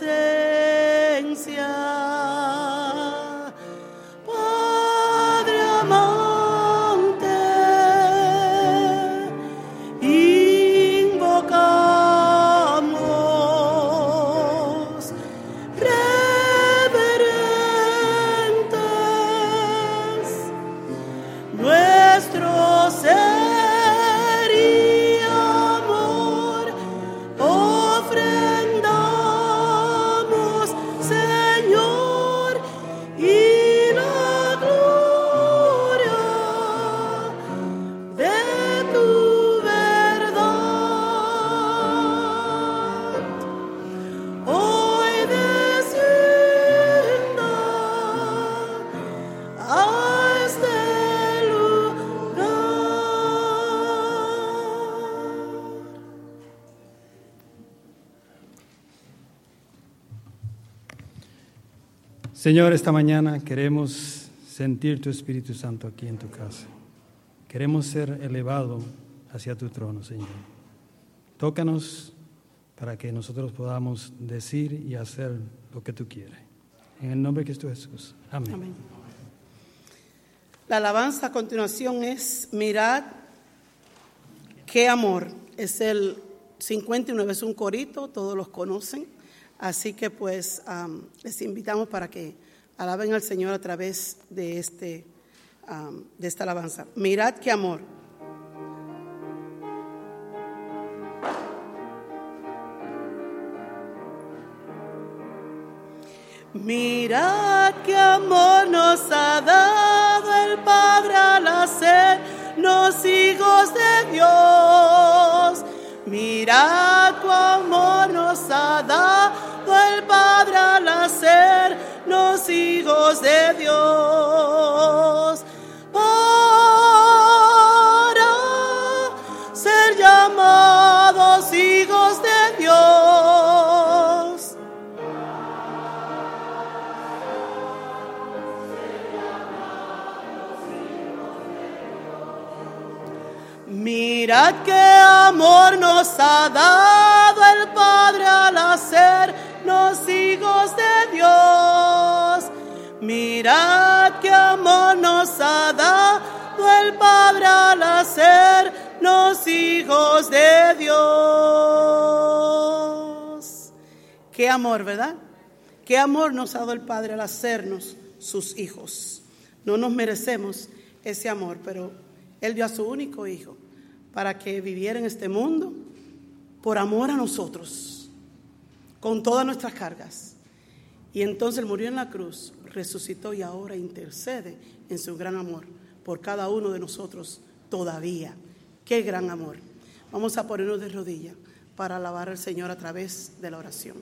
presencia. Señor, esta mañana queremos sentir tu Espíritu Santo aquí en tu casa. Queremos ser elevados hacia tu trono, Señor. Tócanos para que nosotros podamos decir y hacer lo que tú quieres. En el nombre de Cristo Jesús. Amén. Amén. La alabanza a continuación es Mirad qué amor. Es el 59, es un corito, todos los conocen. Así que pues les invitamos para que alaben al Señor a través de, este, de esta alabanza. Mirad qué amor. Mirad qué amor nos ha dado el Padre al hacernos hijos de Dios. Mirad qué amor nos ha dado al hacernos hijos de Dios. Para ser llamados hijos de Dios. Mirad qué amor nos ha dado el Padre al hacernos hijos de Dios. Mirad qué amor nos ha dado el Padre al hacernos hijos de Dios. Qué amor, ¿verdad? Qué amor nos ha dado el Padre al hacernos sus hijos. No nos merecemos ese amor, pero Él dio a su único hijo para que viviera en este mundo por amor a nosotros, con todas nuestras cargas. Y entonces murió en la cruz, resucitó y ahora intercede en su gran amor por cada uno de nosotros todavía. Qué gran amor. Vamos a ponernos de rodillas para alabar al Señor a través de la oración.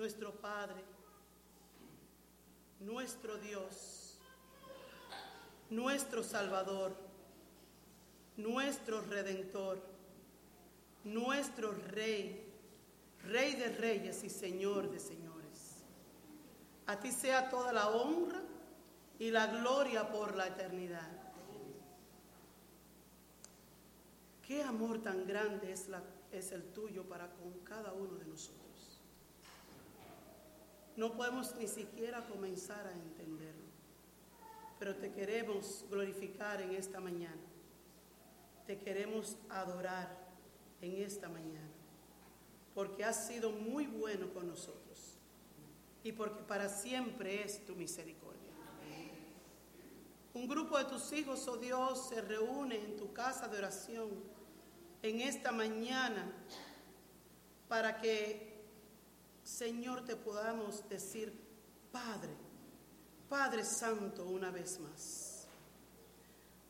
Nuestro Padre, nuestro Dios, nuestro Salvador, nuestro Redentor, nuestro Rey, Rey de Reyes y Señor de Señores. A ti sea toda la honra y la gloria por la eternidad. Qué amor tan grande es, la- es el tuyo para con cada uno de nosotros. No podemos ni siquiera comenzar a entenderlo. Pero te queremos glorificar en esta mañana. Te queremos adorar en esta mañana. Porque has sido muy bueno con nosotros. Y porque para siempre es tu misericordia. Un grupo de tus hijos, oh Dios, se reúne en tu casa de oración en esta mañana para que, Señor, te podamos decir, Padre, Padre Santo, una vez más.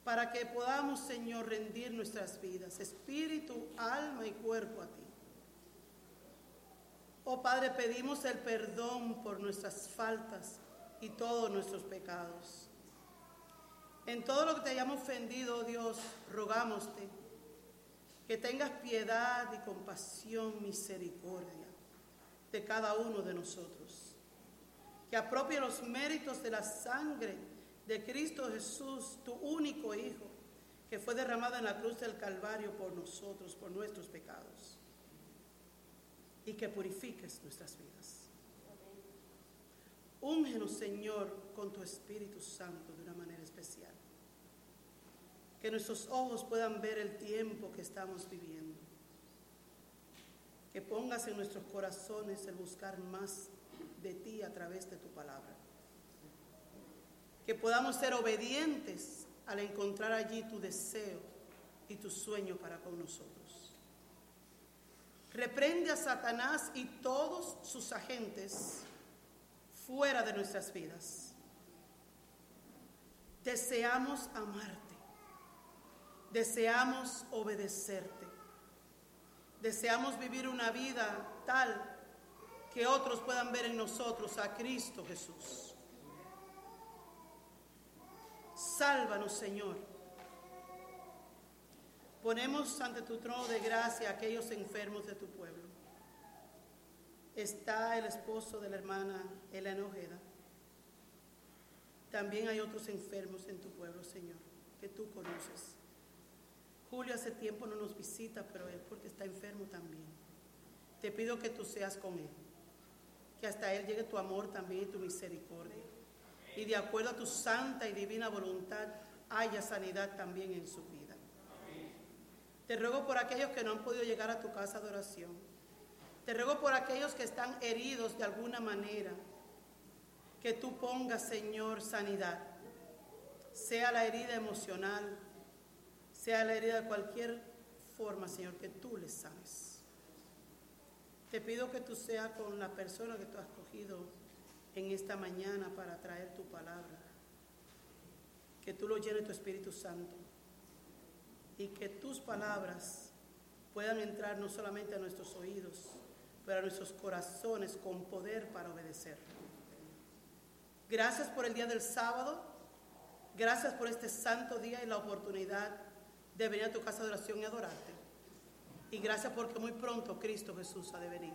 Para que podamos, Señor, rendir nuestras vidas, espíritu, alma y cuerpo a ti. Oh Padre, pedimos el perdón por nuestras faltas y todos nuestros pecados. En todo lo que te hayamos ofendido, oh Dios, rogámoste que tengas piedad y compasión, misericordia de cada uno de nosotros. Que apropie los méritos de la sangre de Cristo Jesús, tu único Hijo, que fue derramado en la cruz del Calvario por nosotros, por nuestros pecados. Y que purifiques nuestras vidas. Úngenos, Señor, con tu Espíritu Santo de una manera especial que nuestros ojos puedan ver el tiempo que estamos viviendo. Que pongas en nuestros corazones el buscar más de ti a través de tu palabra. Que podamos ser obedientes al encontrar allí tu deseo y tu sueño para con nosotros. Reprende a Satanás y todos sus agentes fuera de nuestras vidas. Deseamos amarte deseamos obedecerte. Deseamos vivir una vida tal que otros puedan ver en nosotros a Cristo Jesús. Sálvanos, Señor. Ponemos ante tu trono de gracia a aquellos enfermos de tu pueblo. Está el esposo de la hermana Elena Ojeda. También hay otros enfermos en tu pueblo, Señor, que tú conoces. Julio hace tiempo no nos visita, pero él porque está enfermo también. Te pido que tú seas con él, que hasta él llegue tu amor también y tu misericordia. Y de acuerdo a tu santa y divina voluntad, haya sanidad también en su vida. Te ruego por aquellos que no han podido llegar a tu casa de oración. Te ruego por aquellos que están heridos de alguna manera, que tú pongas, Señor, sanidad. Sea la herida emocional, sea la herida de cualquier forma, Señor, que tú le sabes. Te pido que tú seas con la persona que tú has cogido en esta mañana para traer tu palabra. Que tú lo llenes tu Espíritu Santo. Y que tus palabras puedan entrar no solamente a nuestros oídos, pero a nuestros corazones con poder para obedecer. Gracias por el día del sábado. Gracias por este santo día y la oportunidad de venir a tu casa de oración y adorarte. Y gracias porque muy pronto Cristo Jesús ha de venir.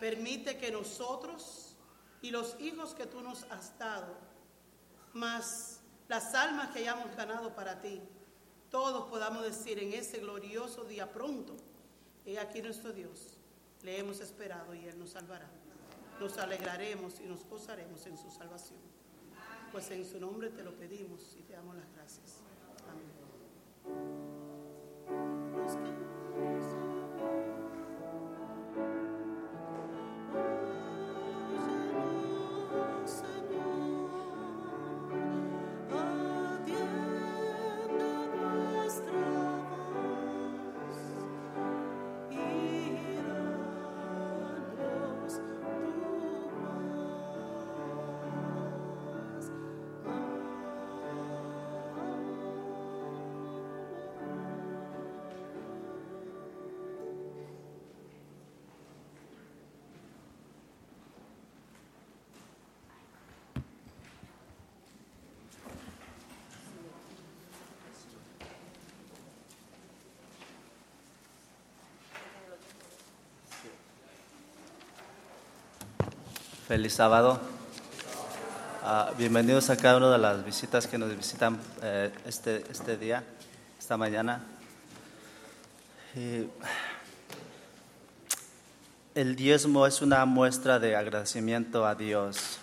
Permite que nosotros y los hijos que tú nos has dado, más las almas que hayamos ganado para ti, todos podamos decir en ese glorioso día pronto, he aquí nuestro Dios, le hemos esperado y Él nos salvará. Nos alegraremos y nos gozaremos en su salvación. Pues en su nombre te lo pedimos y te damos las gracias. Jesus. Feliz sábado. Uh, bienvenidos a cada una de las visitas que nos visitan eh, este, este día, esta mañana. Y el diezmo es una muestra de agradecimiento a Dios.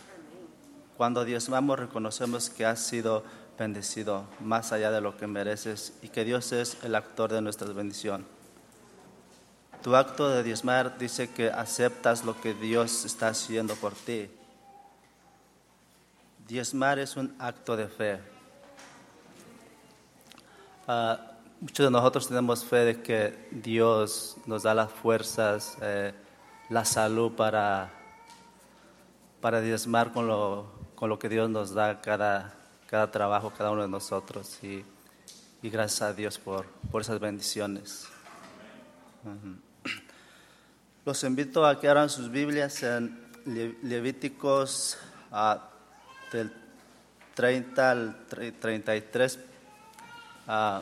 Cuando diezmamos reconocemos que has sido bendecido más allá de lo que mereces y que Dios es el actor de nuestra bendición. Tu acto de diezmar dice que aceptas lo que Dios está haciendo por ti. Diezmar es un acto de fe. Ah, muchos de nosotros tenemos fe de que Dios nos da las fuerzas, eh, la salud para, para diezmar con lo, con lo que Dios nos da cada, cada trabajo, cada uno de nosotros. Y, y gracias a Dios por, por esas bendiciones. Los invito a que abran sus Biblias en Levíticos uh, del 30 al 33, uh,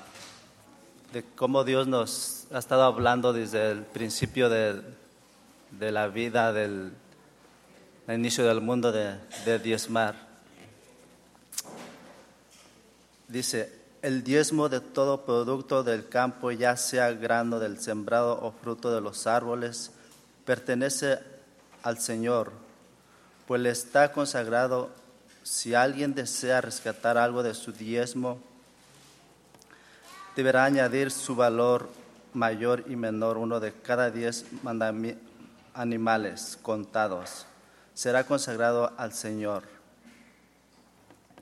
de cómo Dios nos ha estado hablando desde el principio de, de la vida, del inicio del mundo de, de diezmar. Dice, el diezmo de todo producto del campo, ya sea grano del sembrado o fruto de los árboles, pertenece al Señor, pues le está consagrado. Si alguien desea rescatar algo de su diezmo, deberá añadir su valor mayor y menor, uno de cada diez animales contados. Será consagrado al Señor.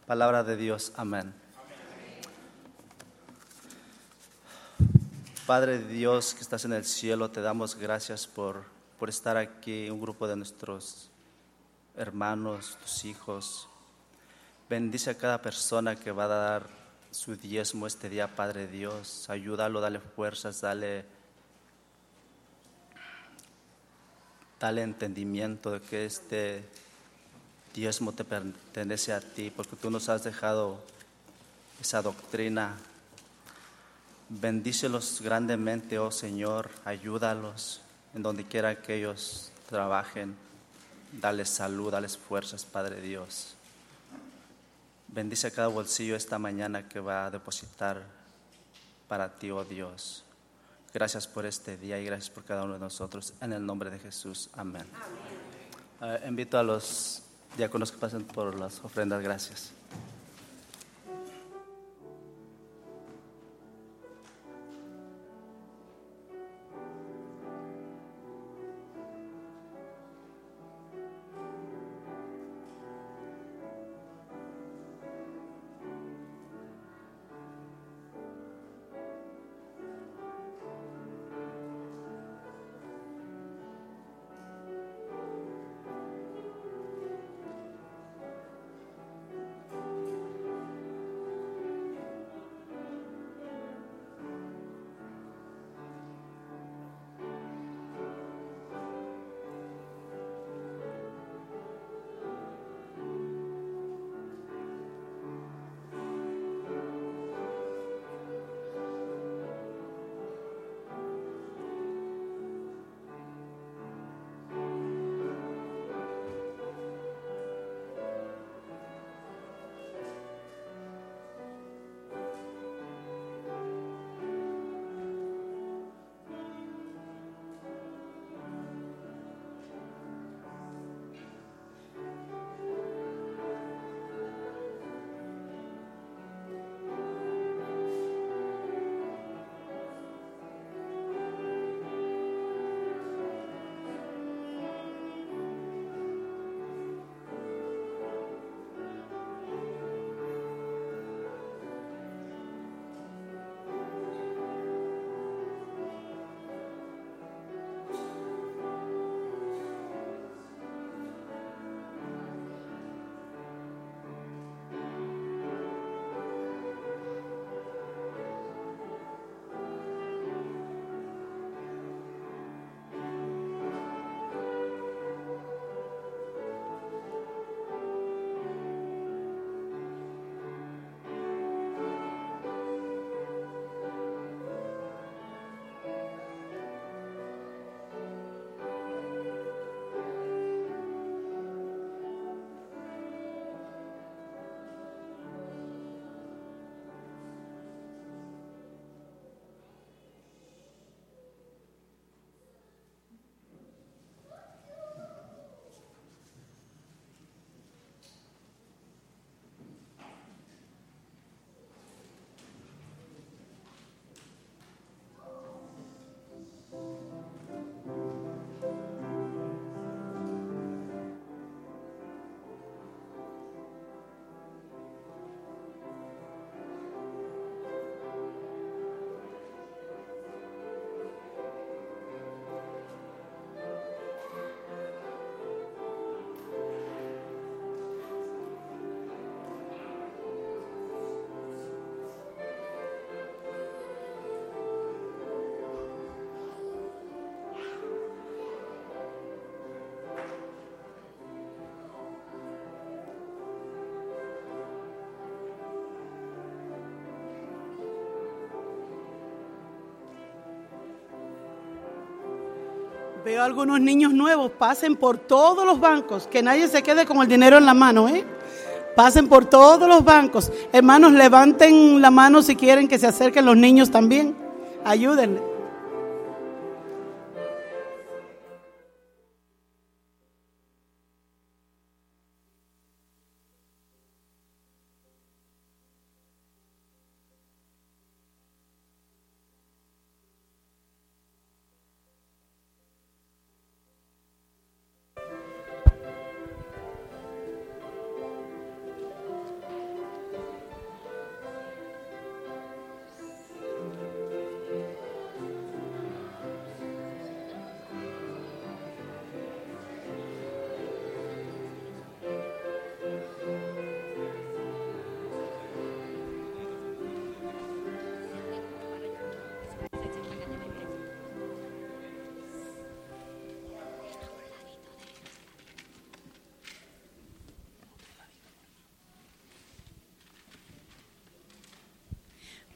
Palabra de Dios. Amén. Padre Dios que estás en el cielo, te damos gracias por, por estar aquí, un grupo de nuestros hermanos, tus hijos. Bendice a cada persona que va a dar su diezmo este día, Padre Dios. Ayúdalo, dale fuerzas, dale, dale entendimiento de que este diezmo te pertenece a ti, porque tú nos has dejado esa doctrina Bendícelos grandemente, oh Señor, ayúdalos en donde quiera que ellos trabajen. Dales salud, dales fuerzas, Padre Dios. Bendice cada bolsillo esta mañana que va a depositar para ti, oh Dios. Gracias por este día y gracias por cada uno de nosotros. En el nombre de Jesús. Amén. Eh, invito a los diáconos que pasen por las ofrendas. Gracias. Veo algunos niños nuevos, pasen por todos los bancos, que nadie se quede con el dinero en la mano, ¿eh? Pasen por todos los bancos. Hermanos, levanten la mano si quieren que se acerquen los niños también. Ayúdenle.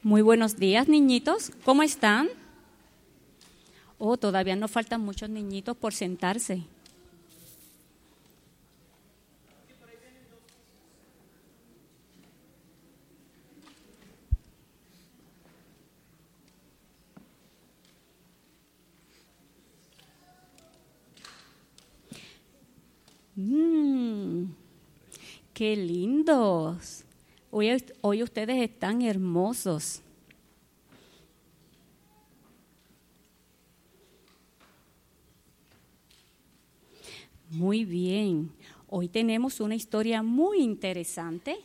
Muy buenos días, niñitos. ¿Cómo están? Oh, todavía nos faltan muchos niñitos por sentarse. Mmm, qué lindos. Hoy, ustedes están hermosos. Muy bien. Hoy tenemos una historia muy interesante.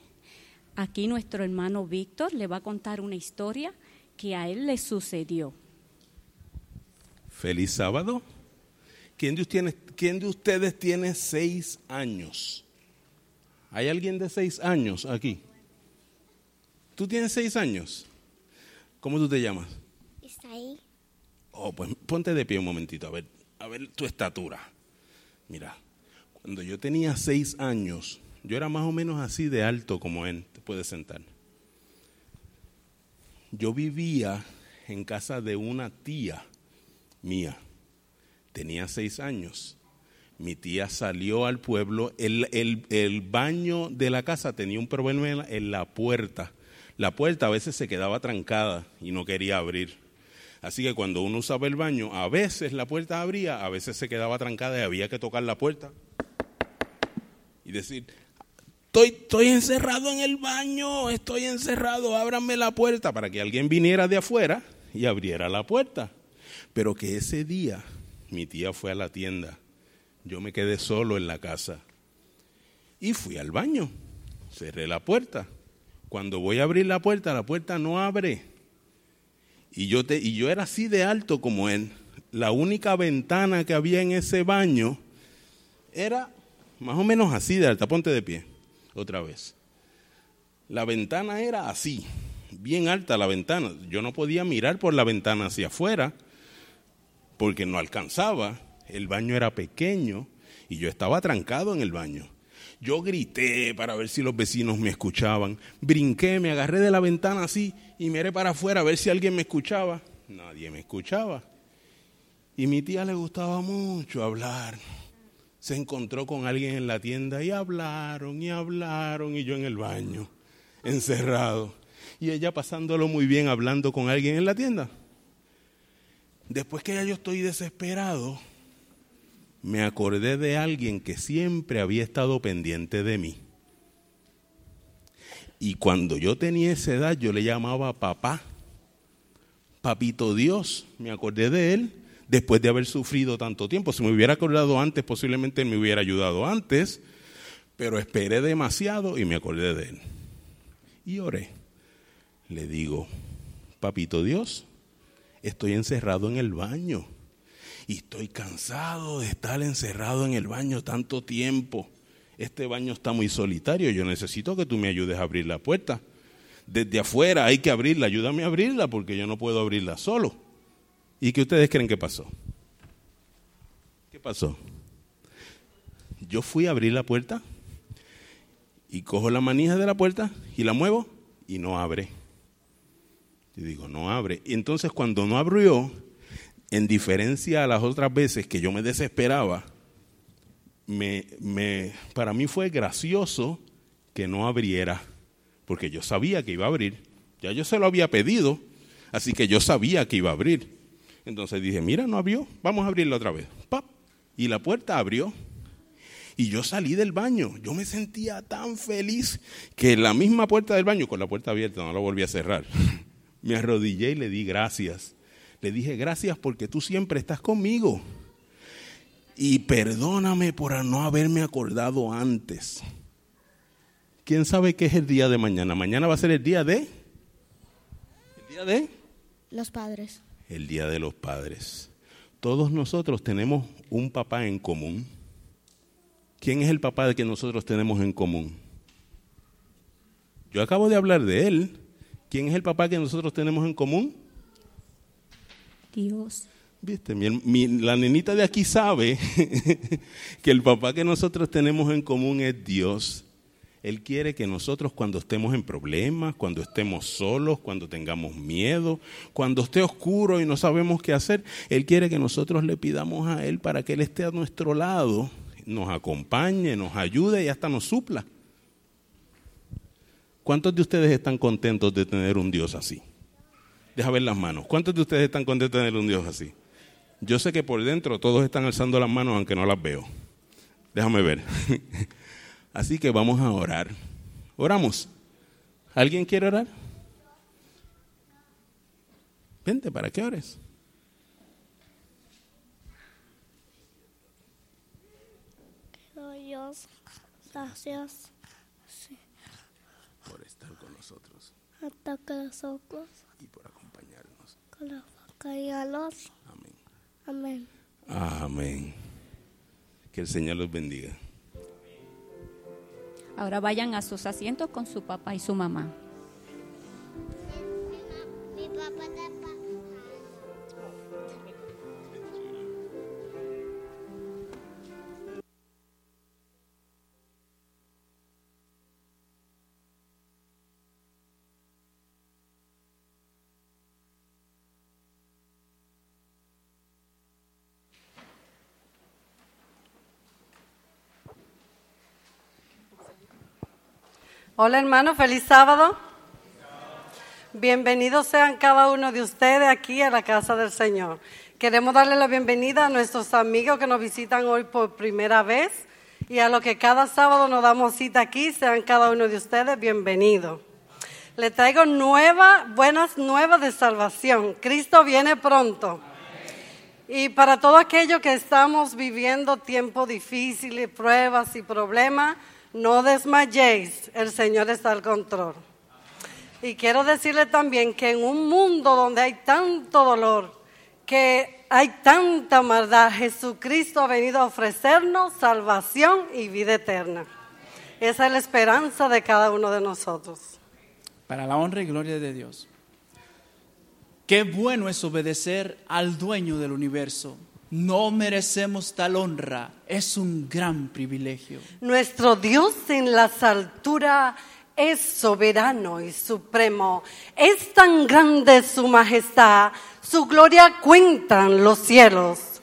Aquí nuestro hermano Víctor le va a contar una historia que a él le sucedió. Feliz sábado. ¿Quién de ustedes, quién de ustedes tiene seis años? ¿Hay alguien de seis años aquí? ¿Tú tienes seis años? ¿Cómo tú te llamas? Isaí. Oh, pues ponte de pie un momentito, a ver, a ver tu estatura. Mira, cuando yo tenía seis años, yo era más o menos así de alto como él, te puedes sentar. Yo vivía en casa de una tía mía, tenía seis años. Mi tía salió al pueblo, el, el, el baño de la casa tenía un problema en la puerta la puerta a veces se quedaba trancada y no quería abrir. Así que cuando uno usaba el baño, a veces la puerta abría, a veces se quedaba trancada y había que tocar la puerta y decir, estoy, estoy encerrado en el baño, estoy encerrado, ábranme la puerta para que alguien viniera de afuera y abriera la puerta. Pero que ese día mi tía fue a la tienda, yo me quedé solo en la casa y fui al baño, cerré la puerta cuando voy a abrir la puerta, la puerta no abre. Y yo, te, y yo era así de alto como él. La única ventana que había en ese baño era más o menos así de alta. Ponte de pie, otra vez. La ventana era así, bien alta la ventana. Yo no podía mirar por la ventana hacia afuera porque no alcanzaba. El baño era pequeño y yo estaba trancado en el baño. Yo grité para ver si los vecinos me escuchaban. Brinqué, me agarré de la ventana así y miré para afuera a ver si alguien me escuchaba. Nadie me escuchaba. Y mi tía le gustaba mucho hablar. Se encontró con alguien en la tienda y hablaron y hablaron y yo en el baño, encerrado. Y ella pasándolo muy bien hablando con alguien en la tienda. Después que ya yo estoy desesperado, me acordé de alguien que siempre había estado pendiente de mí. Y cuando yo tenía esa edad, yo le llamaba papá, papito Dios, me acordé de él después de haber sufrido tanto tiempo. Si me hubiera acordado antes, posiblemente me hubiera ayudado antes, pero esperé demasiado y me acordé de él. Y oré. Le digo, papito Dios, estoy encerrado en el baño y estoy cansado de estar encerrado en el baño tanto tiempo. Este baño está muy solitario, yo necesito que tú me ayudes a abrir la puerta. Desde afuera hay que abrirla, ayúdame a abrirla porque yo no puedo abrirla solo. ¿Y qué ustedes creen que pasó? ¿Qué pasó? Yo fui a abrir la puerta y cojo la manija de la puerta y la muevo y no abre. Yo digo, no abre. Y entonces cuando no abrió, en diferencia a las otras veces que yo me desesperaba, me, me, para mí fue gracioso que no abriera, porque yo sabía que iba a abrir. Ya yo se lo había pedido, así que yo sabía que iba a abrir. Entonces dije, mira, no abrió, vamos a abrirla otra vez. ¡Pap! Y la puerta abrió. Y yo salí del baño. Yo me sentía tan feliz que la misma puerta del baño, con la puerta abierta, no la volví a cerrar. Me arrodillé y le di gracias. Le dije, gracias porque tú siempre estás conmigo. Y perdóname por no haberme acordado antes. ¿Quién sabe qué es el día de mañana? Mañana va a ser el día de... ¿El día de? Los padres. El día de los padres. Todos nosotros tenemos un papá en común. ¿Quién es el papá que nosotros tenemos en común? Yo acabo de hablar de él. ¿Quién es el papá que nosotros tenemos en común? Dios. Viste, la nenita de aquí sabe que el papá que nosotros tenemos en común es Dios. Él quiere que nosotros cuando estemos en problemas, cuando estemos solos, cuando tengamos miedo, cuando esté oscuro y no sabemos qué hacer, Él quiere que nosotros le pidamos a Él para que Él esté a nuestro lado, nos acompañe, nos ayude y hasta nos supla. ¿Cuántos de ustedes están contentos de tener un Dios así? Deja ver las manos. ¿Cuántos de ustedes están contentos de tener un Dios así? Yo sé que por dentro todos están alzando las manos aunque no las veo. Déjame ver. Así que vamos a orar. Oramos. ¿Alguien quiere orar? Vente, ¿para qué ores? Dios, gracias. Por estar con nosotros Hasta que los ojos y por acompañarnos. con la boca y a los. Amén. Amén. Amén. Que el Señor los bendiga. Ahora vayan a sus asientos con su papá y su mamá. Hola hermano, feliz sábado. Bienvenidos sean cada uno de ustedes aquí a la casa del Señor. Queremos darle la bienvenida a nuestros amigos que nos visitan hoy por primera vez y a los que cada sábado nos damos cita aquí, sean cada uno de ustedes bienvenidos. Le traigo nuevas, buenas nuevas de salvación. Cristo viene pronto. Y para todos aquellos que estamos viviendo tiempos difíciles, pruebas y problemas, no desmayéis, el Señor está al control. Y quiero decirle también que en un mundo donde hay tanto dolor, que hay tanta maldad, Jesucristo ha venido a ofrecernos salvación y vida eterna. Esa es la esperanza de cada uno de nosotros. para la honra y gloria de Dios. Qué bueno es obedecer al dueño del universo. No merecemos tal honra, es un gran privilegio. Nuestro Dios en las alturas es soberano y supremo. Es tan grande su majestad, su gloria cuentan los cielos.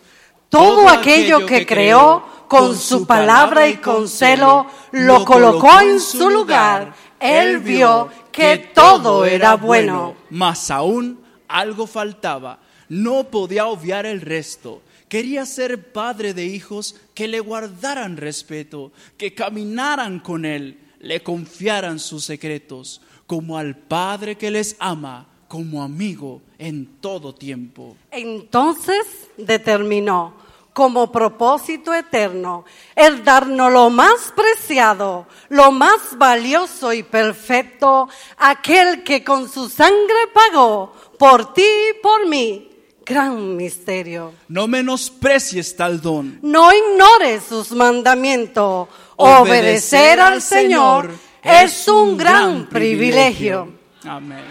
Todo, aquello que creó con su palabra y con celo lo colocó en su lugar. Él vio que todo era bueno. Mas aún algo faltaba. No podía obviar el resto. Quería ser padre de hijos que le guardaran respeto, que caminaran con él, le confiaran sus secretos, como al padre que les ama, como amigo en todo tiempo. Entonces determinó como propósito eterno el darnos lo más preciado, lo más valioso y perfecto, aquel que con su sangre pagó por ti y por mí. Gran misterio. No menosprecies tal don. No ignores sus mandamientos. Obedecer al Señor es un gran privilegio. Amén.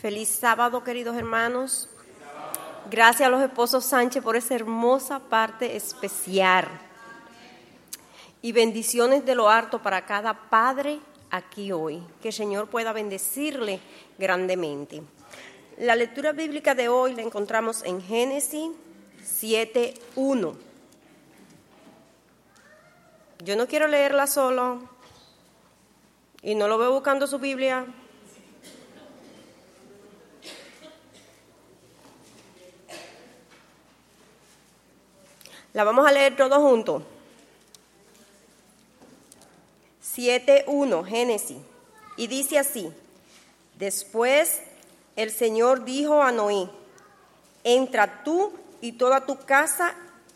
Feliz sábado, queridos hermanos. Gracias a los esposos Sánchez por esa hermosa parte especial. y bendiciones de lo harto para cada padre aquí hoy. Que el Señor pueda bendecirle grandemente. La lectura bíblica de hoy la encontramos en Génesis 7.1. Yo no quiero leerla solo y no lo veo buscando su Biblia. La vamos a leer todos juntos. 7.1, Génesis. Y dice así, después el Señor dijo a Noé, entra tú y toda tu casa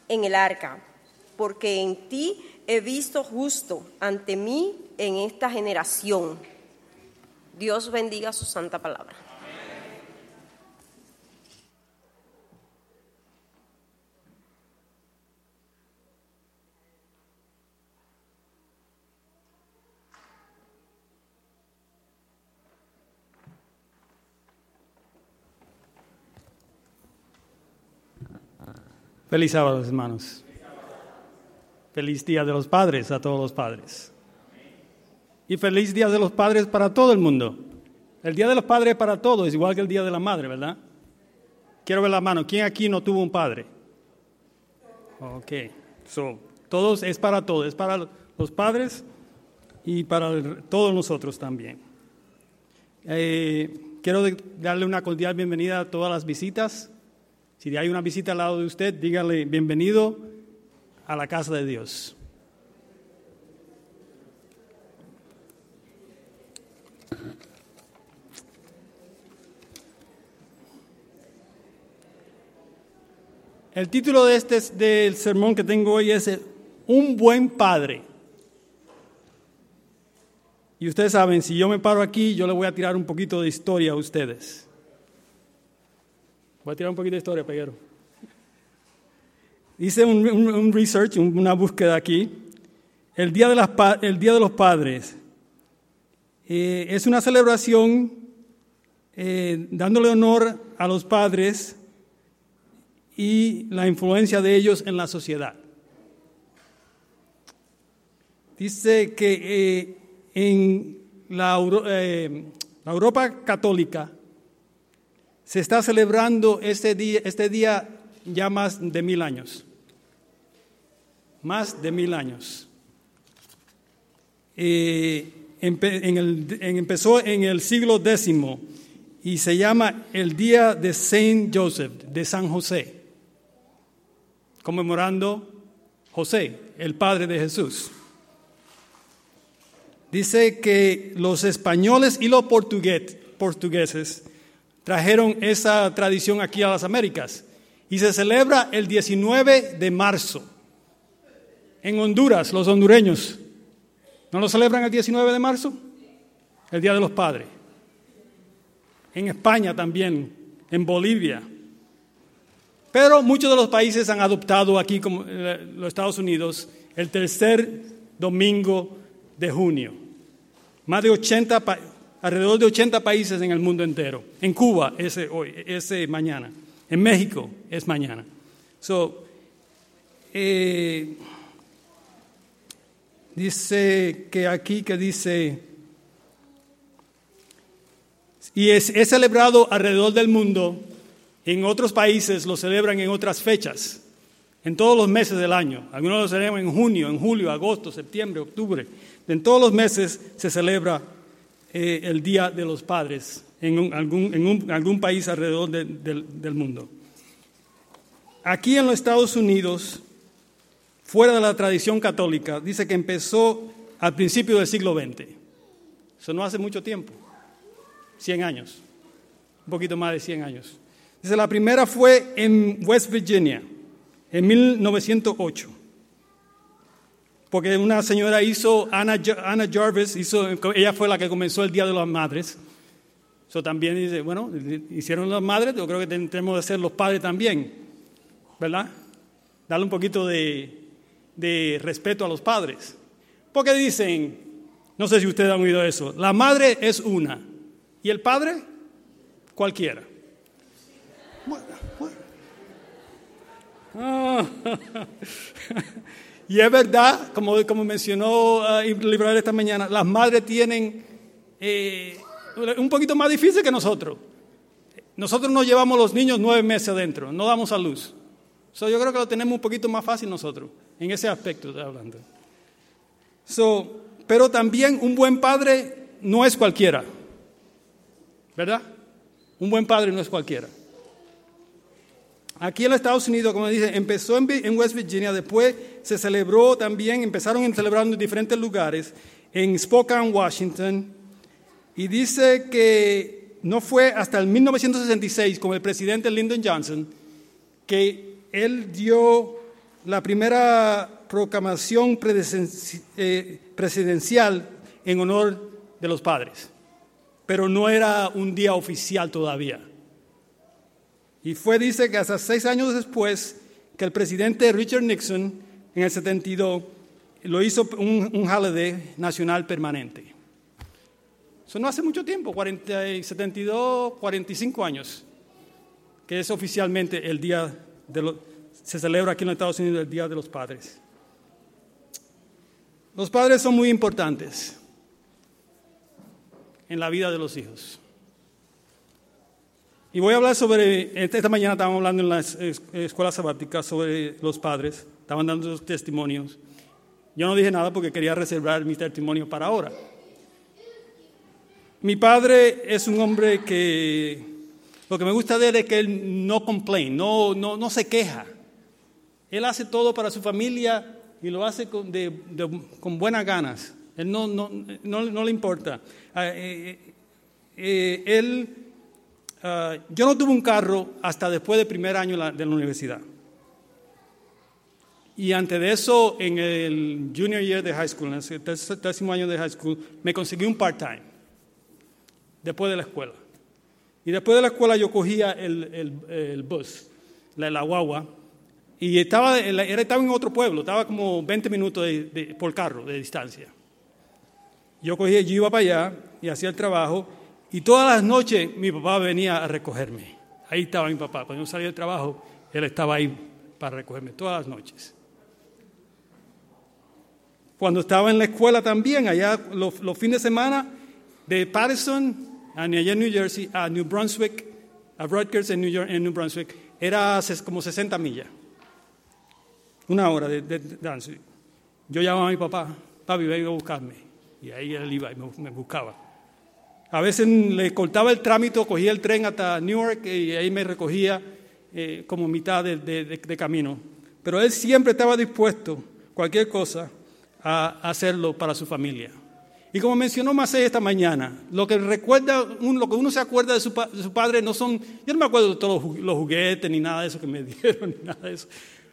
en el arca, porque en ti he visto justo ante mí en esta generación. Dios bendiga su santa palabra. Feliz sábado, hermanos. Feliz Día de los Padres a todos los padres. Y feliz Día de los Padres para todo el mundo. El Día de los Padres para todos es igual que el Día de la Madre, ¿verdad? Quiero ver la mano. ¿Quién aquí no tuvo un padre? Ok. So, todos es para todos. Es para los padres y para todos nosotros también. Eh, quiero darle una cordial bienvenida a todas las visitas. Si hay una visita al lado de usted, dígale bienvenido a la casa de Dios. El título de este del sermón que tengo hoy es Un buen padre. Y ustedes saben, si yo me paro aquí, yo le voy a tirar un poquito de historia a ustedes. Voy a tirar un poquito de historia, Peguero. Hice un, research, un- una búsqueda aquí. El Día de, las el Día de los Padres eh, es una celebración eh, dándole honor a los padres y la influencia de ellos en la sociedad. Dice que eh, en la, la Europa católica se está celebrando este día, este día ya más de mil años. Más de mil años. Eh, empezó en el siglo X y se llama el Día de Saint Joseph, de San José, conmemorando José, el padre de Jesús. Dice que los españoles y los portugues- portugueses trajeron esa tradición aquí a las Américas y se celebra el 19 de marzo. En Honduras, los hondureños, ¿no lo celebran el 19 de marzo? El Día de los Padres. En España también, en Bolivia. Pero muchos de los países han adoptado aquí, como eh, los Estados Unidos, el tercer domingo de junio. Más de 80, pa- alrededor de 80 países en el mundo entero. En Cuba ese hoy, ese mañana. En México es mañana. So, eh, dice que aquí que dice y es, es celebrado alrededor del mundo. En otros países lo celebran en otras fechas, en todos los meses del año. Algunos lo celebran en junio, en julio, agosto, septiembre, octubre. En todos los meses se celebra eh, el Día de los Padres en, algún, en algún país alrededor de- del mundo. Aquí en los Estados Unidos, fuera de la tradición católica, dice que empezó al principio del siglo XX. Eso no hace mucho tiempo, 100 años, un poquito más de 100 años. Dice, la primera fue en West Virginia, en 1908 porque una señora hizo, Anna, Ja- Anna Jarvis, hizo, ella fue la que comenzó el Día de las Madres. Eso también dice, bueno, hicieron las madres, yo creo que ten- tenemos que hacer los padres también, ¿verdad? Darle un poquito de, de respeto a los padres. Porque dicen, no sé si ustedes han oído eso, la madre es una y el padre cualquiera. Bueno, bueno. Ah, Y es verdad, como, como mencionó uh, Liberal esta mañana, las madres tienen eh, un poquito más difícil que nosotros. Nosotros nos llevamos los niños nueve meses adentro, no damos a luz. So, yo creo que lo tenemos un poquito más fácil nosotros, en ese aspecto estoy hablando. So, pero también un buen padre no es cualquiera, ¿verdad? Un buen padre no es cualquiera. Aquí en los Estados Unidos, como dice, empezó en West Virginia, después se celebró también, empezaron celebrando en diferentes lugares, en Spokane, Washington, y dice que no fue hasta el 1966, con el presidente Lyndon Johnson, que él dio la primera proclamación eh, presidencial en honor de los padres, pero no era un día oficial todavía. Y fue, dice, que hasta seis años después que el presidente Richard Nixon, en el 72, lo hizo un, un holiday nacional permanente. Eso no hace mucho tiempo, 40, 72, 45 años, que es oficialmente el día de los, se celebra aquí en los Estados Unidos el Día de los Padres. Los padres son muy importantes en la vida de los hijos. Y voy a hablar sobre, esta mañana estábamos hablando en las escuelas sabáticas sobre los padres, estaban dando sus testimonios. Yo no dije nada porque quería reservar mi testimonio para ahora. Mi padre es un hombre que lo que me gusta de él es que él no complain, no, no, no se queja. Él hace todo para su familia y lo hace con, con buenas ganas. Él no, no, no, le importa. Ah, eh, eh, él Ah, yo no tuve un carro hasta después del primer año de la universidad. Y antes de eso, en el junior year de high school, en el décimo año de high school, me conseguí un part-time, después de la escuela. Y después de la escuela yo cogía el, bus, la, guagua, y estaba, estaba en otro pueblo, estaba como 20 minutos por carro de distancia. Yo cogía, yo iba para allá y hacía el trabajo, y todas las noches mi papá venía a recogerme. Ahí estaba mi papá. Cuando yo salía del trabajo, él estaba ahí para recogerme todas las noches. Cuando estaba en la escuela también, allá los, fines de semana, de Patterson, allá en New Jersey, a New Brunswick, a Rutgers en New, en New Brunswick, era como 60 millas. Una hora de, de, Yo llamaba a mi papá, papi, venga a buscarme. Y ahí él iba y me buscaba. A veces le cortaba el trámite, cogía el tren hasta Newark y ahí me recogía eh, como mitad de, camino. Pero él siempre estaba dispuesto, cualquier cosa, a hacerlo para su familia. Y como mencionó Macé esta mañana, lo que, recuerda, lo que uno se acuerda de su, padre no son, yo no me acuerdo de todos los juguetes ni nada de eso que me dieron, ni nada de eso.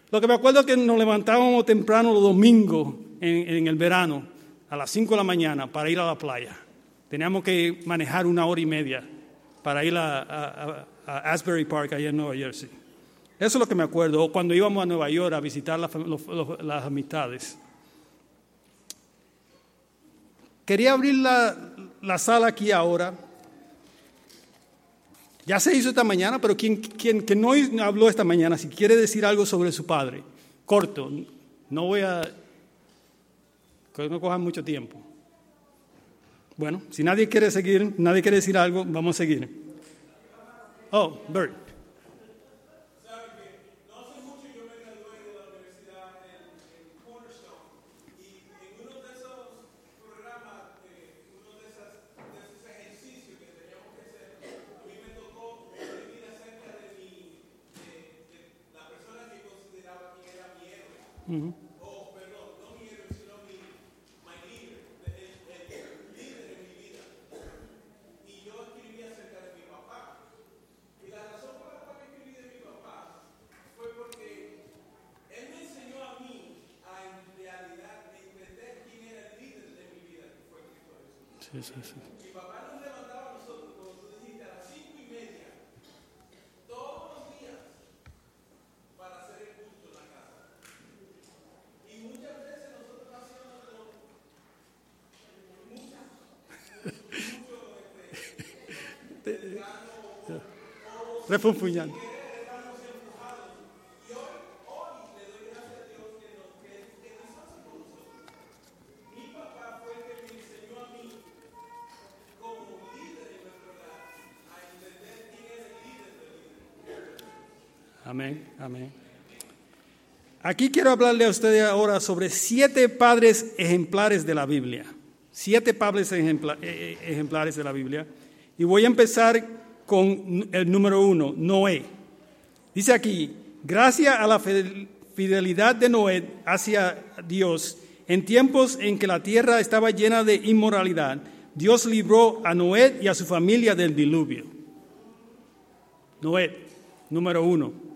Lo que me acuerdo es que nos levantábamos temprano los domingos en, en el verano, a las 5 de la mañana, para ir a la playa. Teníamos que manejar una hora y media para ir a, Asbury Park, allá en Nueva Jersey. Eso es lo que me acuerdo. O cuando íbamos a Nueva York a visitar las amistades. Quería abrir la, sala aquí ahora. Ya se hizo esta mañana, pero quien, quien que no habló esta mañana, si quiere decir algo sobre su padre, corto, no voy a... que no coja mucho tiempo. Bueno, si nadie quiere seguir, nadie quiere decir algo, vamos a seguir. Oh, Bert. Sí, sí. Mi papá nos levantaba a nosotros, como tú dijiste, a las cinco y media, todos los días, para hacer el culto en la casa. Y muchas veces nosotros hacíamos muchas, mucho, Refunfuñando. Amén. Aquí quiero hablarle a ustedes ahora sobre siete padres ejemplares de la Biblia. Siete padres eh, eh, ejemplares de la Biblia. Y voy a empezar con el número uno, Noé. Dice aquí, gracias a la fidel- fidelidad de Noé hacia Dios, en tiempos en que la tierra estaba llena de inmoralidad, Dios libró a Noé y a su familia del diluvio. Noé, número uno.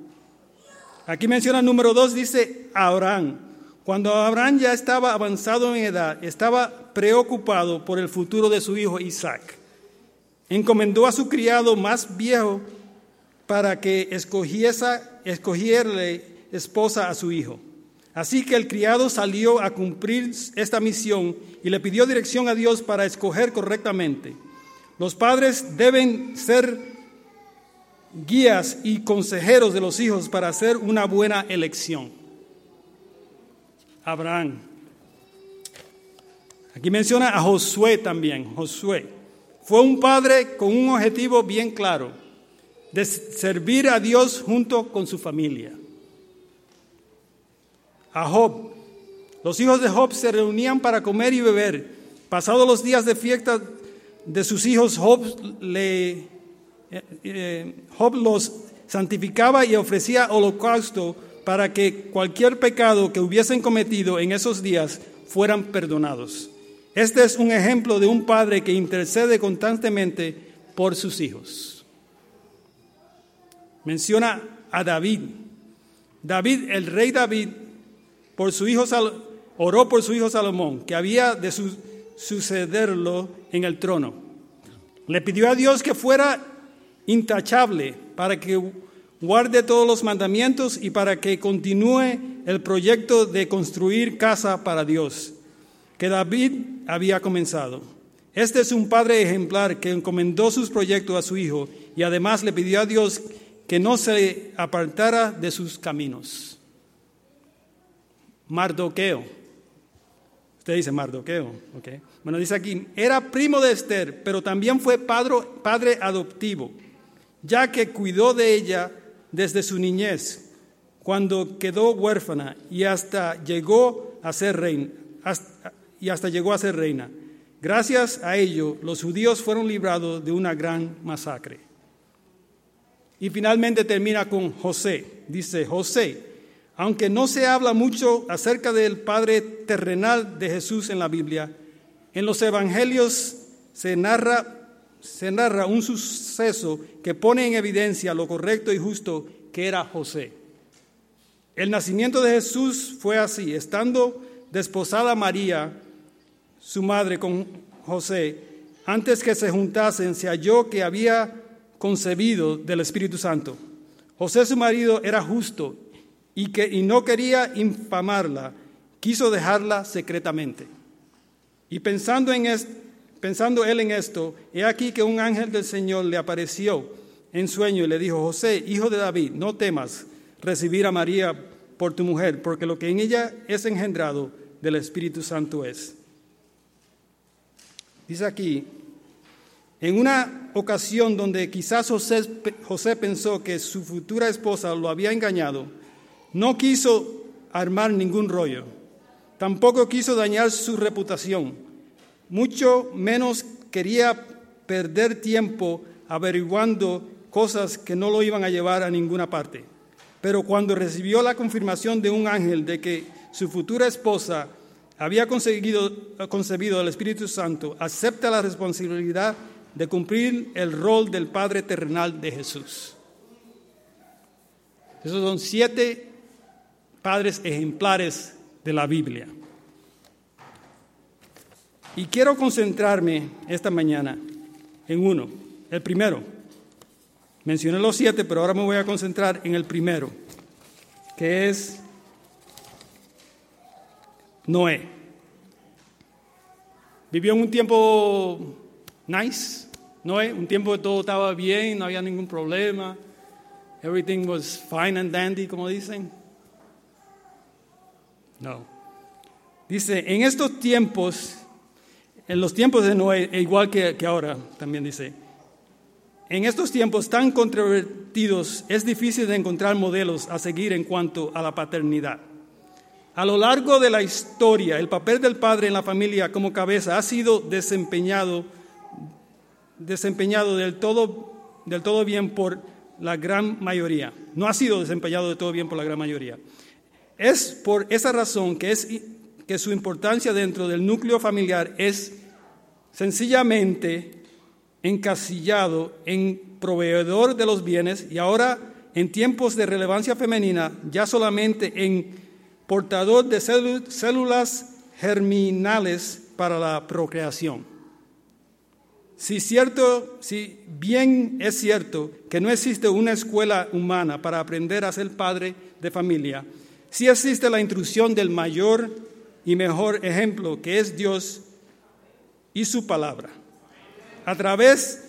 Aquí menciona número dos, dice Abraham. Cuando Abraham ya estaba avanzado en edad, estaba preocupado por el futuro de su hijo Isaac. Encomendó a su criado más viejo para que escogiese, esposa a su hijo. Así que el criado salió a cumplir esta misión y le pidió dirección a Dios para escoger correctamente. Los padres deben ser guías y consejeros de los hijos para hacer una buena elección. Abraham. Aquí menciona a Josué también. Josué fue un padre con un objetivo bien claro, de servir a Dios junto con su familia. A Job. Los hijos de Job se reunían para comer y beber. Pasados los días de fiesta de sus hijos, Job, le, eh, eh, Job los santificaba y ofrecía holocausto para que cualquier pecado que hubiesen cometido en esos días fueran perdonados. Este es un ejemplo de un padre que intercede constantemente por sus hijos. Menciona a David. David, el rey David, por su hijo oró por su hijo Salomón, que había de su- sucederlo en el trono. Le pidió a Dios que fuera intachable para que guarde todos los mandamientos y para que continúe el proyecto de construir casa para Dios que David había comenzado. Este es un padre ejemplar que encomendó sus proyectos a su hijo y además le pidió a Dios que no se apartara de sus caminos. Mardoqueo. Usted dice Mardoqueo, ¿ok? Bueno, dice aquí, era primo de Esther, pero también fue padre, padre adoptivo, ya que cuidó de ella desde su niñez, cuando quedó huérfana y hasta llegó a ser reina, a ser reina. Gracias a ello, los judíos fueron librados de una gran masacre. Y finalmente termina con José. Dice, José, aunque no se habla mucho acerca del Padre terrenal de Jesús en la Biblia, en los Evangelios se narra, se narra un suceso que pone en evidencia lo correcto y justo que era José. El nacimiento de Jesús fue así, estando desposada María, su madre, con José, antes que se juntasen, se halló que había concebido del Espíritu Santo. José, su marido, era justo y, que, y no quería infamarla, quiso dejarla secretamente. Y pensando, en es- pensando él en esto, he aquí que un ángel del Señor le apareció en sueño y le dijo, José, hijo de David, no temas recibir a María por tu mujer, porque lo que en ella es engendrado del Espíritu Santo es. Dice aquí, en una ocasión donde quizás José, José pensó que su futura esposa lo había engañado, no quiso armar ningún rollo, tampoco quiso dañar su reputación, mucho menos quería perder tiempo averiguando cosas que no lo iban a llevar a ninguna parte. Pero cuando recibió la confirmación de un ángel de que su futura esposa había conseguido, concebido el Espíritu Santo, acepta la responsabilidad de cumplir el rol del Padre terrenal de Jesús. Esos son siete padres ejemplares de la Biblia. Y quiero concentrarme esta mañana en uno, el primero. Mencioné los siete, pero ahora me voy a concentrar en el primero, que es Noé. Vivió en un tiempo nice, Noé, un tiempo que todo estaba bien, no había ningún problema. Everything was fine and dandy, como dicen. No. Dice, en estos tiempos, en los tiempos de Noé, e igual que, que ahora, también dice, En estos tiempos tan controvertidos es difícil de encontrar modelos a seguir en cuanto a la paternidad. A lo largo de la historia, el papel del padre en la familia como cabeza ha sido desempeñado, desempeñado del, todo, del todo bien por la gran mayoría. No ha sido desempeñado del todo bien por la gran mayoría. Es por esa razón que, es, que su importancia dentro del núcleo familiar es sencillamente encasillado en proveedor de los bienes y ahora en tiempos de relevancia femenina ya solamente en portador de células germinales para la procreación. Si, cierto, si bien es cierto que no existe una escuela humana para aprender a ser padre de familia, sí existe la intrusión del mayor y mejor ejemplo que es Dios y su palabra. A través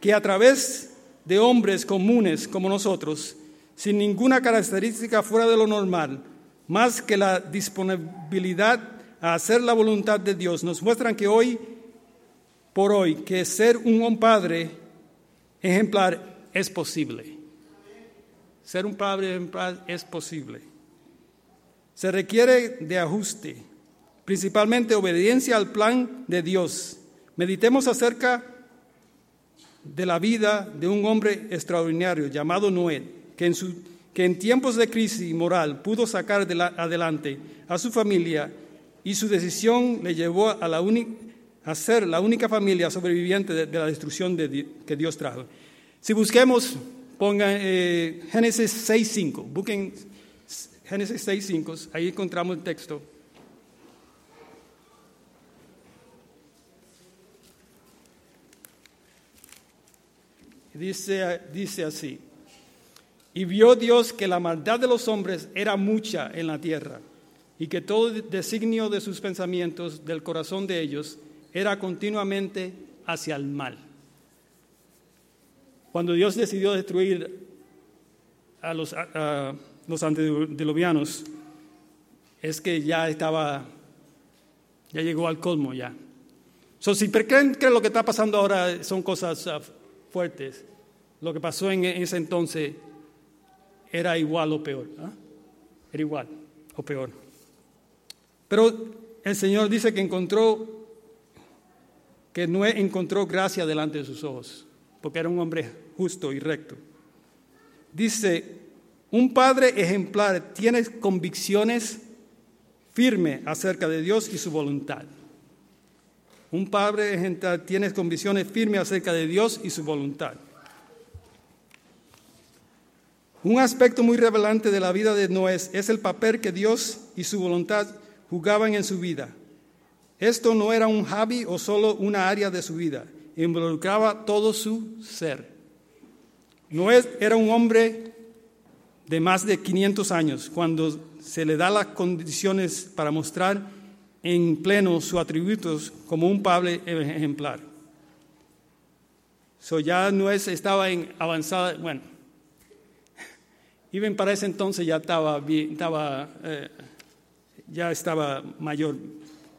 que a través de hombres comunes como nosotros, sin ninguna característica fuera de lo normal, más que la disponibilidad a hacer la voluntad de Dios, nos muestran que hoy por hoy que ser un padre ejemplar es posible. Ser un padre ejemplar es posible. Se requiere de ajuste, principalmente obediencia al plan de Dios. Meditemos acerca de la vida de un hombre extraordinario llamado Noé, que en, tiempos de crisis moral pudo sacar adelante a su familia y su decisión le llevó a ser la única familia sobreviviente de, la destrucción que Dios trajo. Si busquemos, pongan eh, Génesis 6.5, busquen Génesis 6.5, ahí encontramos el texto. Dice, dice así, y vio Dios que la maldad de los hombres era mucha en la tierra, y que todo designio de sus pensamientos del corazón de ellos era continuamente hacia el mal. Cuando Dios decidió destruir a los, los antediluvianos, es que ya estaba, ya llegó al colmo ya. So, si creen que lo que está pasando ahora son cosas ah, fuertes, lo que pasó en ese entonces era igual o peor. ¿ah? Era igual o peor. Pero el Señor dice que encontró que Noé encontró gracia delante de sus ojos, porque era un hombre justo y recto. Dice, un padre ejemplar tiene convicciones firmes acerca de Dios y su voluntad. Un padre ejemplar tiene convicciones firmes acerca de Dios y su voluntad. Un aspecto muy revelante de la vida de Noé es el papel que Dios y su voluntad jugaban en su vida. Esto no era un hobby o solo una área de su vida, involucraba todo su ser. Noé era un hombre de más de 500 años cuando se le da las condiciones para mostrar en pleno sus atributos como un padre ejemplar. So ya Noé estaba en avanzada, bueno, even para ese entonces ya estaba, estaba eh, ya estaba mayor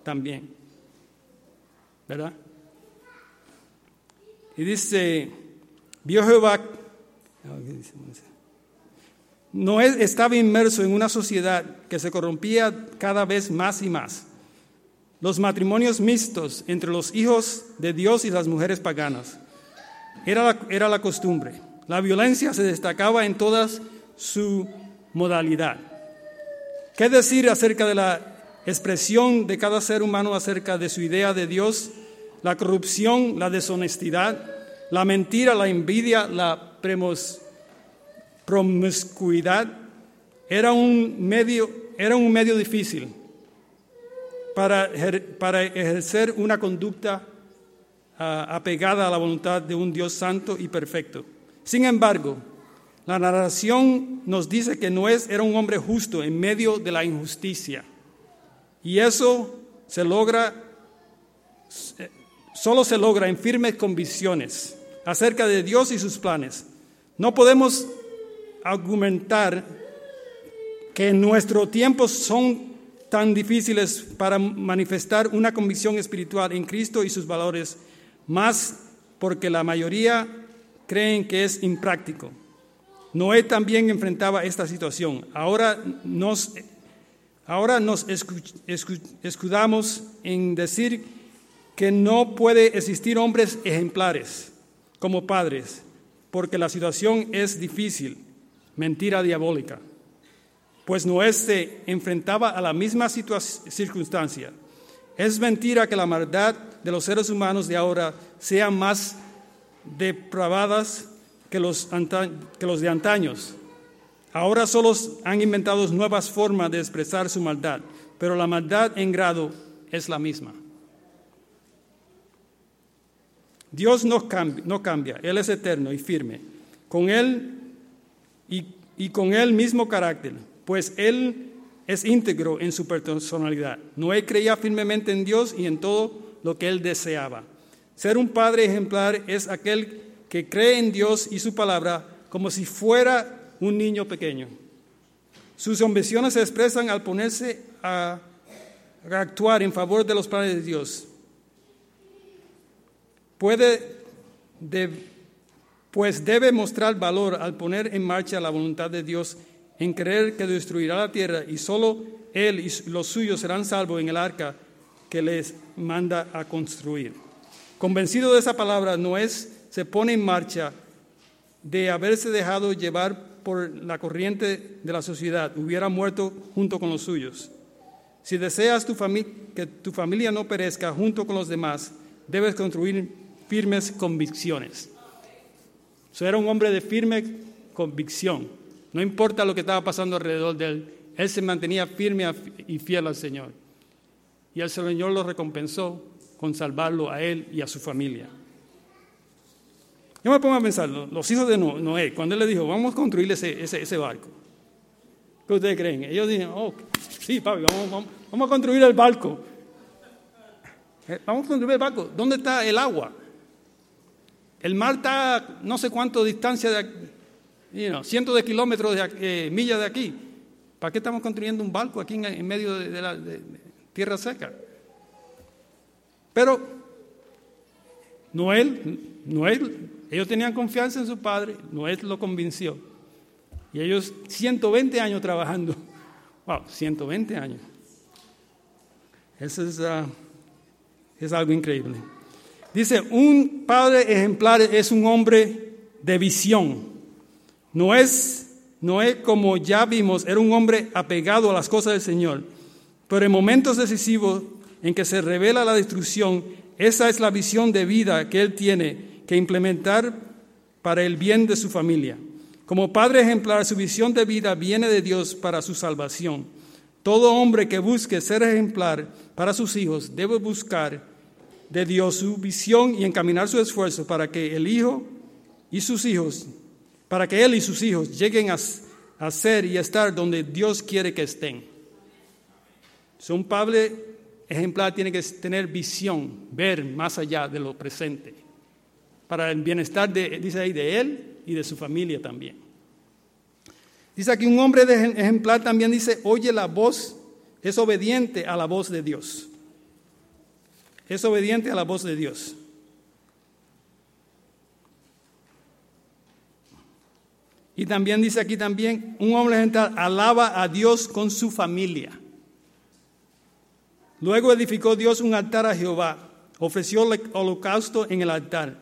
también. ¿Verdad? Y dice, vio Jehová, no estaba inmerso en una sociedad que se corrompía cada vez más y más. Los matrimonios mixtos entre los hijos de Dios y las mujeres paganas era la, era la costumbre. La violencia se destacaba en toda su modalidad. ¿Qué decir acerca de la expresión de cada ser humano acerca de su idea de Dios, la corrupción, la deshonestidad, la mentira, la envidia, la promiscuidad, era un medio, era un medio difícil para, para ejercer una conducta ah, apegada a la voluntad de un Dios santo y perfecto. Sin embargo, la narración nos dice que Noé era un hombre justo en medio de la injusticia. Y eso se logra, solo se logra en firmes convicciones acerca de Dios y sus planes. No podemos argumentar que nuestros tiempos son tan difíciles para manifestar una convicción espiritual en Cristo y sus valores, más porque la mayoría creen que es impráctico. Noé también enfrentaba esta situación. Ahora nos, ahora nos escu- escu- escudamos en decir que no puede existir hombres ejemplares como padres, porque la situación es difícil, mentira diabólica. Pues Noé se enfrentaba a la misma circunstancia. Es mentira que la maldad de los seres humanos de ahora sea más depravadas que los, que los de antaños. Ahora solo han inventado nuevas formas de expresar su maldad, pero la maldad en grado es la misma. Dios no cambia, no cambia, Él es eterno y firme, con Él y, y con Él mismo carácter, pues Él es íntegro en su personalidad. Noé creía firmemente en Dios y en todo lo que Él deseaba. Ser un padre ejemplar es aquel que cree en Dios y su palabra como si fuera un niño pequeño. Sus ambiciones se expresan al ponerse a, a actuar en favor de los planes de Dios. Puede, de- pues debe mostrar valor al poner en marcha la voluntad de Dios en creer que destruirá la tierra y solo él y los suyos serán salvos en el arca que les manda a construir. Convencido de esa palabra, Noé se pone en marcha de haberse dejado llevar por la corriente de la sociedad, hubiera muerto junto con los suyos. Si deseas tu que tu familia no perezca junto con los demás, debes construir firmes convicciones. So, era un hombre de firme convicción. No importa lo que estaba pasando alrededor de él, él se mantenía firme y fiel al Señor. Y el Señor lo recompensó con salvarlo a él y a su familia. Yo me pongo a pensar, lo- los hijos de No- Noé, cuando él le dijo, vamos a construir ese, ese, ese barco. ¿Qué ustedes creen? Ellos dijeron, oh, sí, papi, vamos, vamos, vamos a construir el barco. Eh, Vamos a construir el barco. ¿Dónde está el agua? El mar está no sé cuánto distancia de cientos de kilómetros de eh, millas de aquí. ¿Para qué estamos construyendo un barco aquí en, medio de, la tierra seca? Pero Noel, Noel, ellos tenían confianza en su padre, Noel lo convenció. Y ellos 120 años trabajando. Wow, 120 años. Eso es, ah, es algo increíble. Dice, un padre ejemplar es un hombre de visión. No es, no es como ya vimos, era un hombre apegado a las cosas del Señor. Pero en momentos decisivos en que se revela la destrucción, esa es la visión de vida que él tiene que implementar para el bien de su familia. Como padre ejemplar, su visión de vida viene de Dios para su salvación. Todo hombre que busque ser ejemplar para sus hijos debe buscar de Dios su visión y encaminar su esfuerzo para que el hijo y sus hijos, para que él y sus hijos lleguen a, a ser y estar donde Dios quiere que estén. So, un padre ejemplar tiene que tener visión, ver más allá de lo presente, para el bienestar de, dice ahí, de él y de su familia también. Dice aquí un hombre de ejemplar también dice, oye la voz, es obediente a la voz de Dios. Es obediente a la voz de Dios. Y también dice aquí también, un hombre ejemplar alaba a Dios con su familia. Luego edificó Dios un altar a Jehová, ofreció el holocausto en el altar.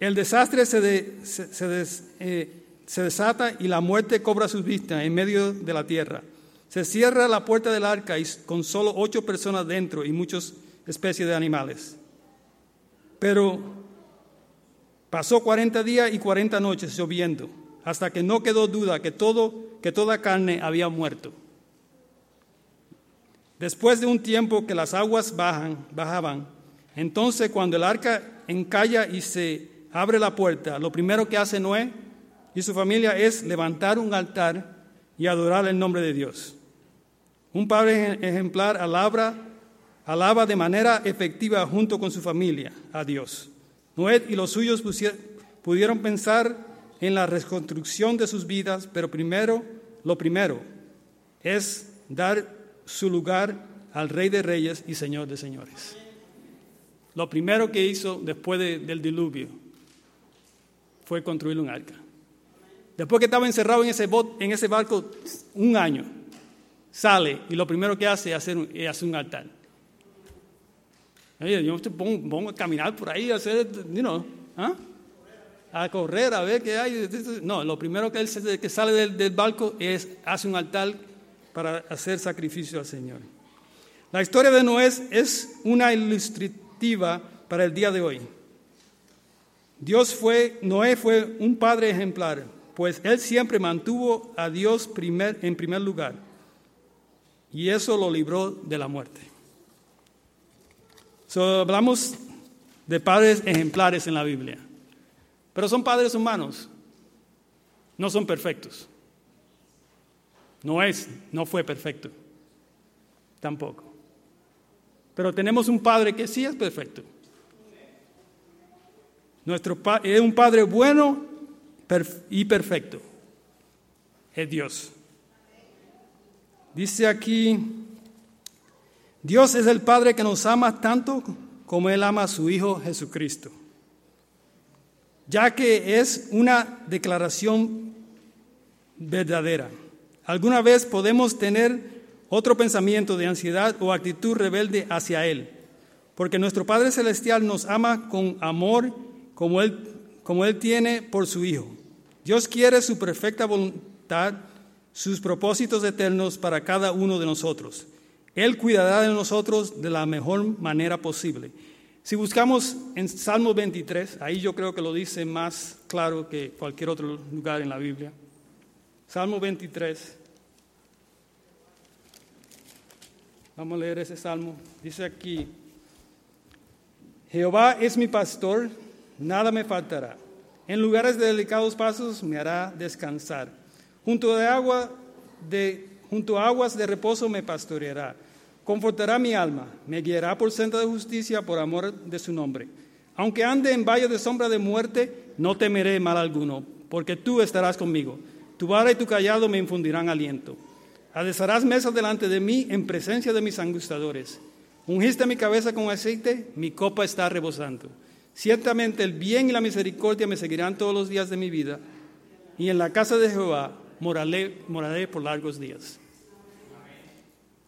El desastre se, de, se, se, des, eh, se, desata y la muerte cobra sus vistas en medio de la tierra. Se cierra la puerta del arca y con solo ocho personas dentro y muchas especies de animales. Pero pasó 40 días y 40 noches lloviendo, hasta que no quedó duda que, todo, que toda carne había muerto. Después de un tiempo que las aguas bajan, bajaban, entonces cuando el arca encalla y se abre la puerta, lo primero que hace Noé y su familia es levantar un altar y adorar el nombre de Dios. Un padre ejemplar alaba de manera efectiva junto con su familia a Dios. Noé y los suyos pudieron pensar en la reconstrucción de sus vidas, pero primero, lo primero es dar su lugar al Rey de Reyes y Señor de Señores. Lo primero que hizo después de, del diluvio fue construir un arca. Después que estaba encerrado en ese, bot, en ese barco un año, sale y lo primero que hace es hacer un, es hacer un altar. Yo me pongo, pongo, a caminar por ahí, a hacer, you know, ¿ah? a correr, a ver qué hay. No, lo primero que él que sale del, del barco es hace un altar para hacer sacrificio al Señor. La historia de Noé es una ilustrativa para el día de hoy. Dios fue, Noé fue un padre ejemplar, pues él siempre mantuvo a Dios primer, en primer lugar y eso lo libró de la muerte. So, hablamos de padres ejemplares en la Biblia, pero son padres humanos, no son perfectos. No es, no fue perfecto, tampoco. Pero tenemos un padre que sí es perfecto. Nuestro es un padre bueno y perfecto. Es Dios. Dice aquí, Dios es el Padre que nos ama tanto como Él ama a su Hijo Jesucristo, ya que es una declaración verdadera. Alguna vez podemos tener otro pensamiento de ansiedad o actitud rebelde hacia Él, porque nuestro Padre Celestial nos ama con amor como Él, como Él tiene por su Hijo. Dios quiere su perfecta voluntad sus propósitos eternos para cada uno de nosotros. Él cuidará de nosotros de la mejor manera posible. Si buscamos en Salmo 23, ahí yo creo que lo dice más claro que cualquier otro lugar en la Biblia. Salmo 23. Vamos a leer ese salmo. Dice aquí, Jehová es mi pastor, nada me faltará. En lugares de delicados pasos me hará descansar Junto, de agua junto a aguas de reposo me pastoreará. Confortará mi alma, me guiará por senda de justicia por amor de su nombre. Aunque ande en valle de sombra de muerte, no temeré mal alguno, porque tú estarás conmigo. Tu vara y tu callado me infundirán aliento. Adesarás mesas delante de mí en presencia de mis angustiadores. Ungiste mi cabeza con aceite, mi copa está rebosando. Ciertamente el bien y la misericordia me seguirán todos los días de mi vida, y en la casa de Jehová moraré, moraré por largos días.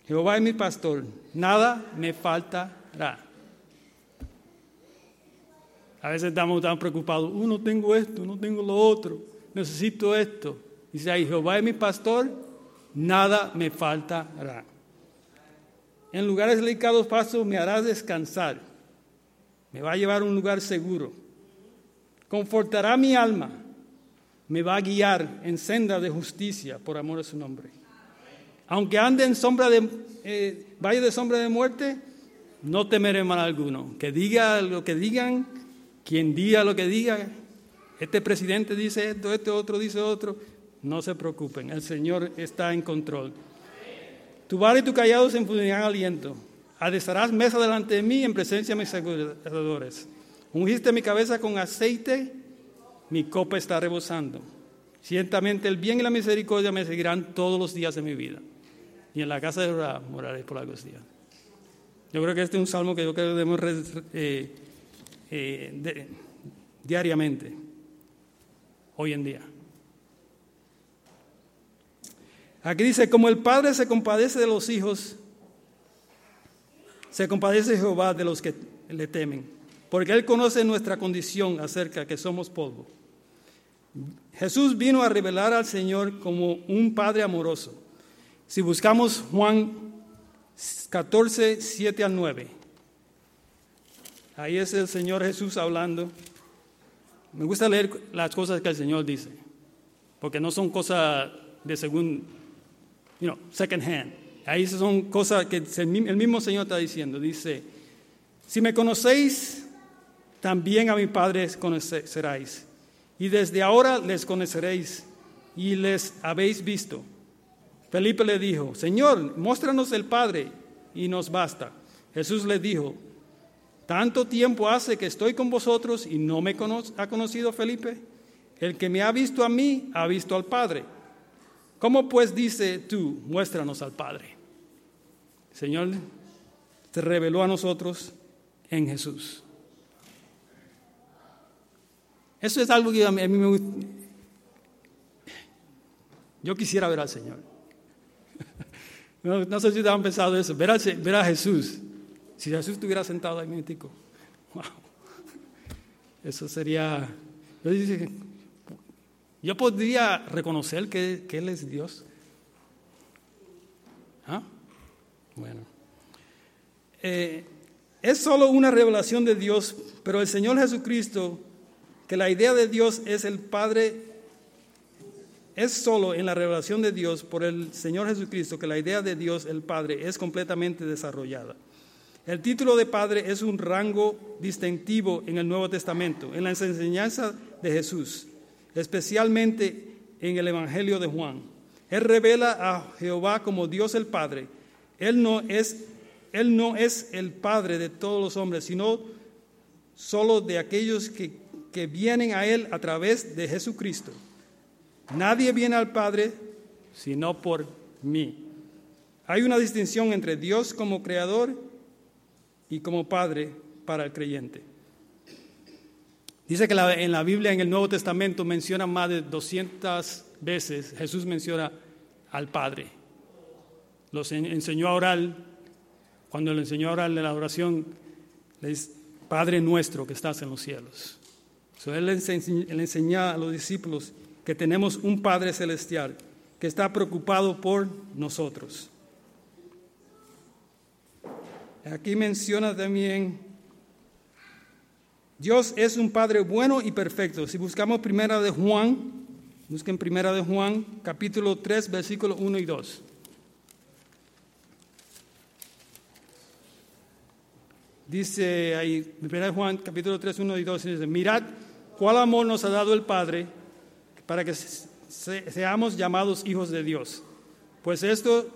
Jehová es mi pastor, nada me faltará. A veces estamos tan preocupados, uno uh, tengo esto, no tengo lo otro, necesito esto. Dice ahí, Jehová es mi pastor, nada me faltará. En lugares delicados pasos me harás descansar, me va a llevar a un lugar seguro, confortará mi alma me va a guiar en senda de justicia por amor a su nombre. Aunque ande en sombra de eh, valle de sombra de muerte, no temeré mal alguno. Que diga lo que digan, quien diga lo que diga, este presidente dice esto, este otro dice otro, no se preocupen, el Señor está en control. Tu vara y tu callado se infundirán aliento. Adesarás mesa delante de mí en presencia de mis adoradores. Ungiste mi cabeza con aceite mi copa está rebosando. Ciertamente el bien y la misericordia me seguirán todos los días de mi vida. Y en la casa de Jehová moraré por largos días. Yo creo que este es un salmo que yo creo que debemos eh, eh, diariamente, hoy en día. Aquí dice, como el Padre se compadece de los hijos, se compadece Jehová de los que le temen, porque Él conoce nuestra condición acerca que somos polvo. Jesús vino a revelar al Señor como un Padre amoroso. Si buscamos Juan 14, 7 al 9, ahí es el Señor Jesús hablando. Me gusta leer las cosas que el Señor dice, porque no son cosas de según, you know, second hand. Ahí son cosas que el mismo Señor está diciendo. Dice, si me conocéis, también a mi Padre conoceráis. Y desde ahora les conoceréis y les habéis visto. Felipe le dijo, Señor, muéstranos el Padre y nos basta. Jesús le dijo, ¿tanto tiempo hace que estoy con vosotros y no me ha conocido Felipe? El que me ha visto a mí ha visto al Padre. ¿Cómo pues dice tú, muéstranos al Padre? Señor te reveló a nosotros en Jesús. Eso es algo que a mí, a mí me gusta. Yo quisiera ver al Señor. No, sé si te han pensado eso. Ver, Se- ver a Jesús. Si Jesús estuviera sentado ahí, mítico. Wow. Eso sería. Yo, dice, yo podría reconocer que, que Él es Dios. ¿Ah? Bueno. Eh, es solo una revelación de Dios, pero el Señor Jesucristo, que la idea de Dios es el Padre, es solo en la revelación de Dios por el Señor Jesucristo que la idea de Dios, el Padre, es completamente desarrollada. El título de Padre es un rango distintivo en el Nuevo Testamento, en las enseñanzas de Jesús, especialmente en el Evangelio de Juan. Él revela a Jehová como Dios el Padre. Él no es, él no es el Padre de todos los hombres, sino solo de aquellos que, que vienen a Él a través de Jesucristo. Nadie viene al Padre sino por mí. Hay una distinción entre Dios como creador y como Padre para el creyente. Dice que en la Biblia, en el Nuevo Testamento, menciona más de 200 veces, Jesús menciona al Padre. Los en- enseñó a orar, cuando le enseñó a orar en la oración, le dice, Padre nuestro que estás en los cielos. So, él, le enseña a los discípulos que tenemos un Padre celestial que está preocupado por nosotros. Aquí menciona también, Dios es un Padre bueno y perfecto. Si buscamos primera de Juan, busquen primera de Juan, capítulo 3, versículos 1 y 2. Dice ahí, primera de Juan, capítulo 3, 1 y 2, dice, mirad cuál amor nos ha dado el Padre para que se- se- seamos llamados hijos de Dios. Pues esto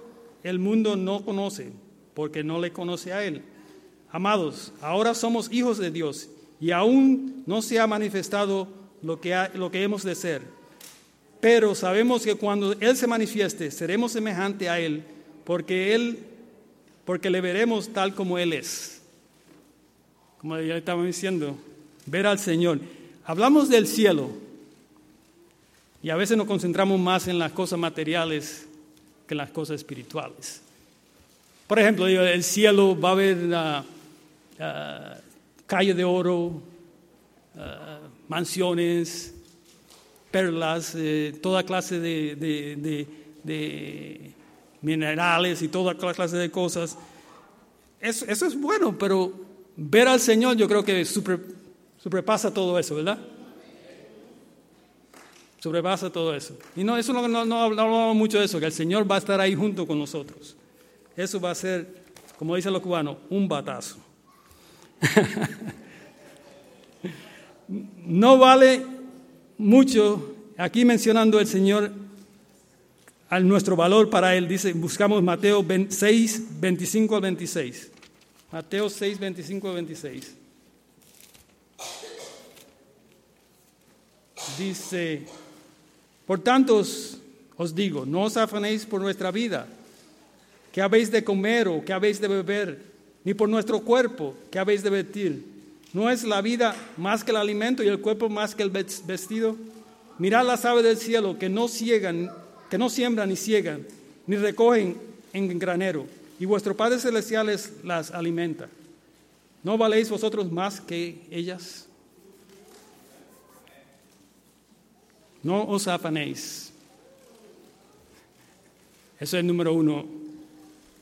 el mundo no conoce, porque no le conoce a Él. Amados, ahora somos hijos de Dios y aún no se ha manifestado lo que, ha- lo que hemos de ser. Pero sabemos que cuando Él se manifieste, seremos semejante a Él, porque Él, porque le veremos tal como Él es. Como ya estaba diciendo, ver al Señor. Hablamos del cielo y a veces nos concentramos más en las cosas materiales que en las cosas espirituales. Por ejemplo, el cielo va a haber ah, ah, calle de oro, ah, mansiones, perlas, eh, toda clase de, de- de- minerales y toda clase de cosas. Eso, eso es bueno, pero ver al Señor yo creo que supre- sobrepasa todo eso, ¿verdad? Sobrepasa todo eso. Y no, eso no, no, no hablamos mucho de eso, que el Señor va a estar ahí junto con nosotros. Eso va a ser, como dicen los cubanos, un batazo. no vale mucho, aquí mencionando el Señor, a nuestro valor para Él, dice, buscamos Mateo 6, 25 al 26. Mateo 6, 25 al 26. Dice, por tanto os, digo, no os afanéis por nuestra vida, que habéis de comer o que habéis de beber, ni por nuestro cuerpo, que habéis de vestir. ¿No es la vida más que el alimento y el cuerpo más que el ves- vestido? Mirad las aves del cielo que no ciegan, que no siembran ni ciegan, ni recogen en granero, y vuestro Padre Celestial les- las alimenta. ¿No valéis vosotros más que ellas? No os afanéis. Eso es el número uno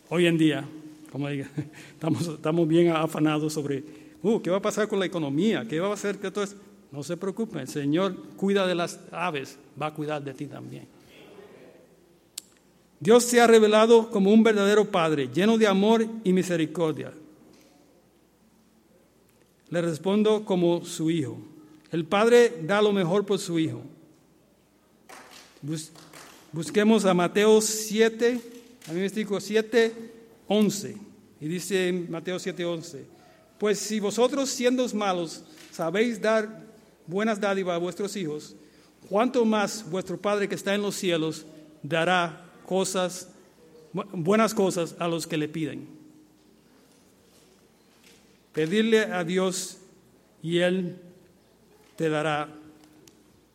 hoy en día. Como diga, estamos, estamos bien afanados sobre, uh, ¿qué va a pasar con la economía? ¿Qué va a hacer? que todo esto? No se preocupen, el Señor cuida de las aves, va a cuidar de ti también. Dios se ha revelado como un verdadero Padre, lleno de amor y misericordia. Le respondo como su hijo. El Padre da lo mejor por su hijo. Bus- busquemos a Mateo 7, a mí me digo 7, 11. Y dice Mateo 7, 11. Pues si vosotros siendo malos sabéis dar buenas dádivas a vuestros hijos, cuánto más vuestro Padre que está en los cielos dará cosas, bu- buenas cosas a los que le piden. Pedirle a Dios y Él te dará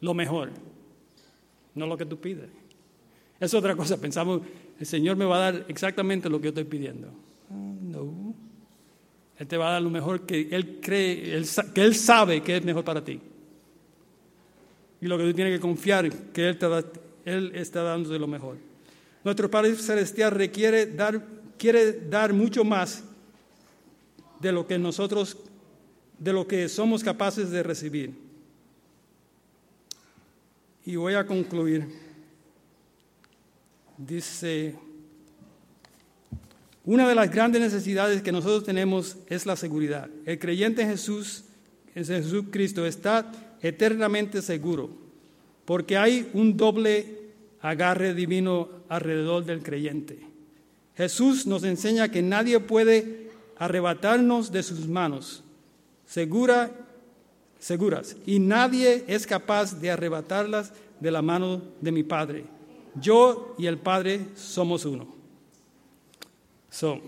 lo mejor, no lo que tú pides. Es otra cosa, pensamos, el Señor me va a dar exactamente lo que yo estoy pidiendo. Ah, no. Él te va a dar lo mejor que Él cree, que Él sabe que es mejor para ti. Y lo que tú tienes que confiar, que Él, te da- él está dándote lo mejor. Nuestro Padre Celestial requiere dar, quiere dar mucho más de lo que nosotros, de lo que somos capaces de recibir. Y voy a concluir. Dice, una de las grandes necesidades que nosotros tenemos es la seguridad. El creyente en Jesús, en Jesucristo, está eternamente seguro, porque hay un doble agarre divino alrededor del creyente. Jesús nos enseña que nadie puede arrebatarnos de sus manos, segura, seguras, y nadie es capaz de arrebatarlas de la mano de mi Padre. Yo y el Padre somos uno. So,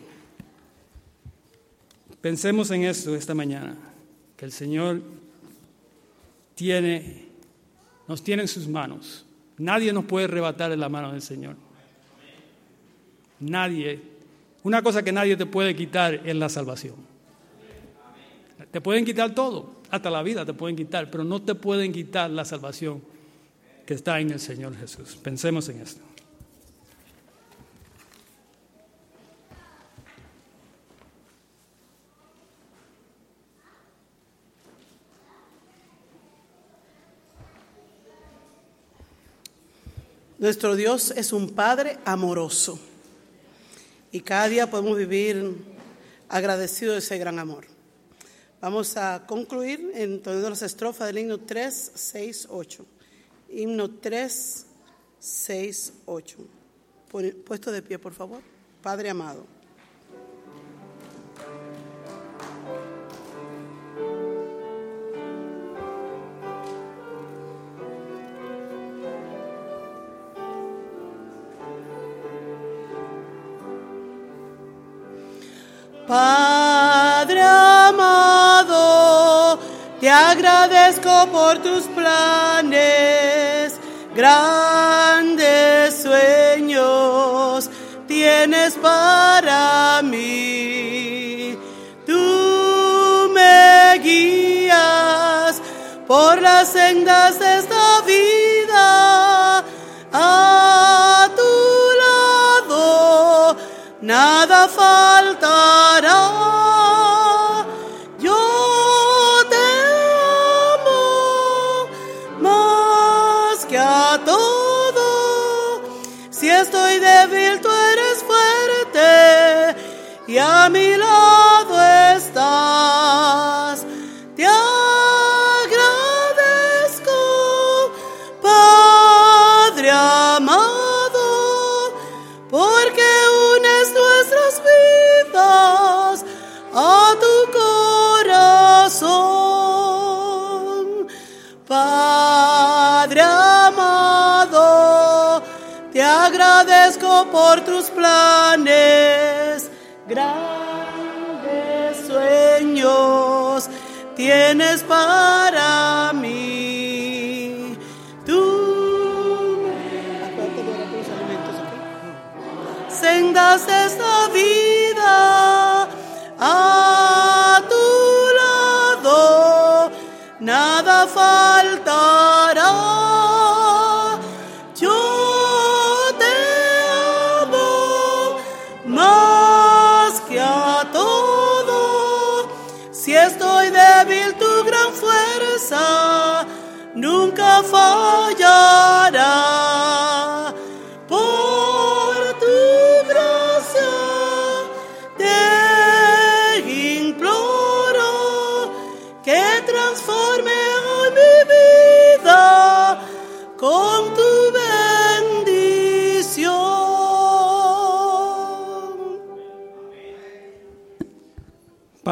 pensemos en esto esta mañana, que el Señor tiene, nos tiene en sus manos. Nadie nos puede arrebatar de la mano del Señor. Nadie. Una cosa que nadie te puede quitar es la salvación. Te pueden quitar todo, hasta la vida te pueden quitar, pero no te pueden quitar la salvación que está en el Señor Jesús. Pensemos en esto. Nuestro Dios es un Padre amoroso y cada día podemos vivir agradecidos de ese gran amor. Vamos a concluir entonando las estrofas del himno 3, 6, 8. Himno 3, 6, 8. Pon- Puesto de pie, por favor. Padre amado. Por tus planes, grandes sueños tienes para mí. Tú me guías por las sendas de esta vida, a tu lado nada faltará. Y a mi lado estás. Te agradezco, Padre amado, porque unes nuestras vidas a tu corazón. Padre amado, te agradezco por tus planes, tienes para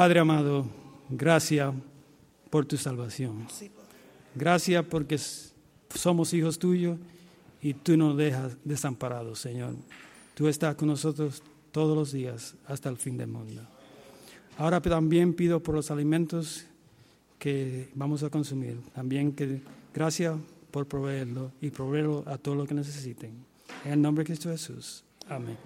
Padre amado, gracias por tu salvación. Gracias porque somos hijos tuyos y tú nos dejas desamparados, Señor. Tú estás con nosotros todos los días hasta el fin del mundo. Ahora también pido por los alimentos que vamos a consumir. También que gracias por proveerlo y proveerlo a todo lo que necesiten. En el nombre de Cristo Jesús. Amén.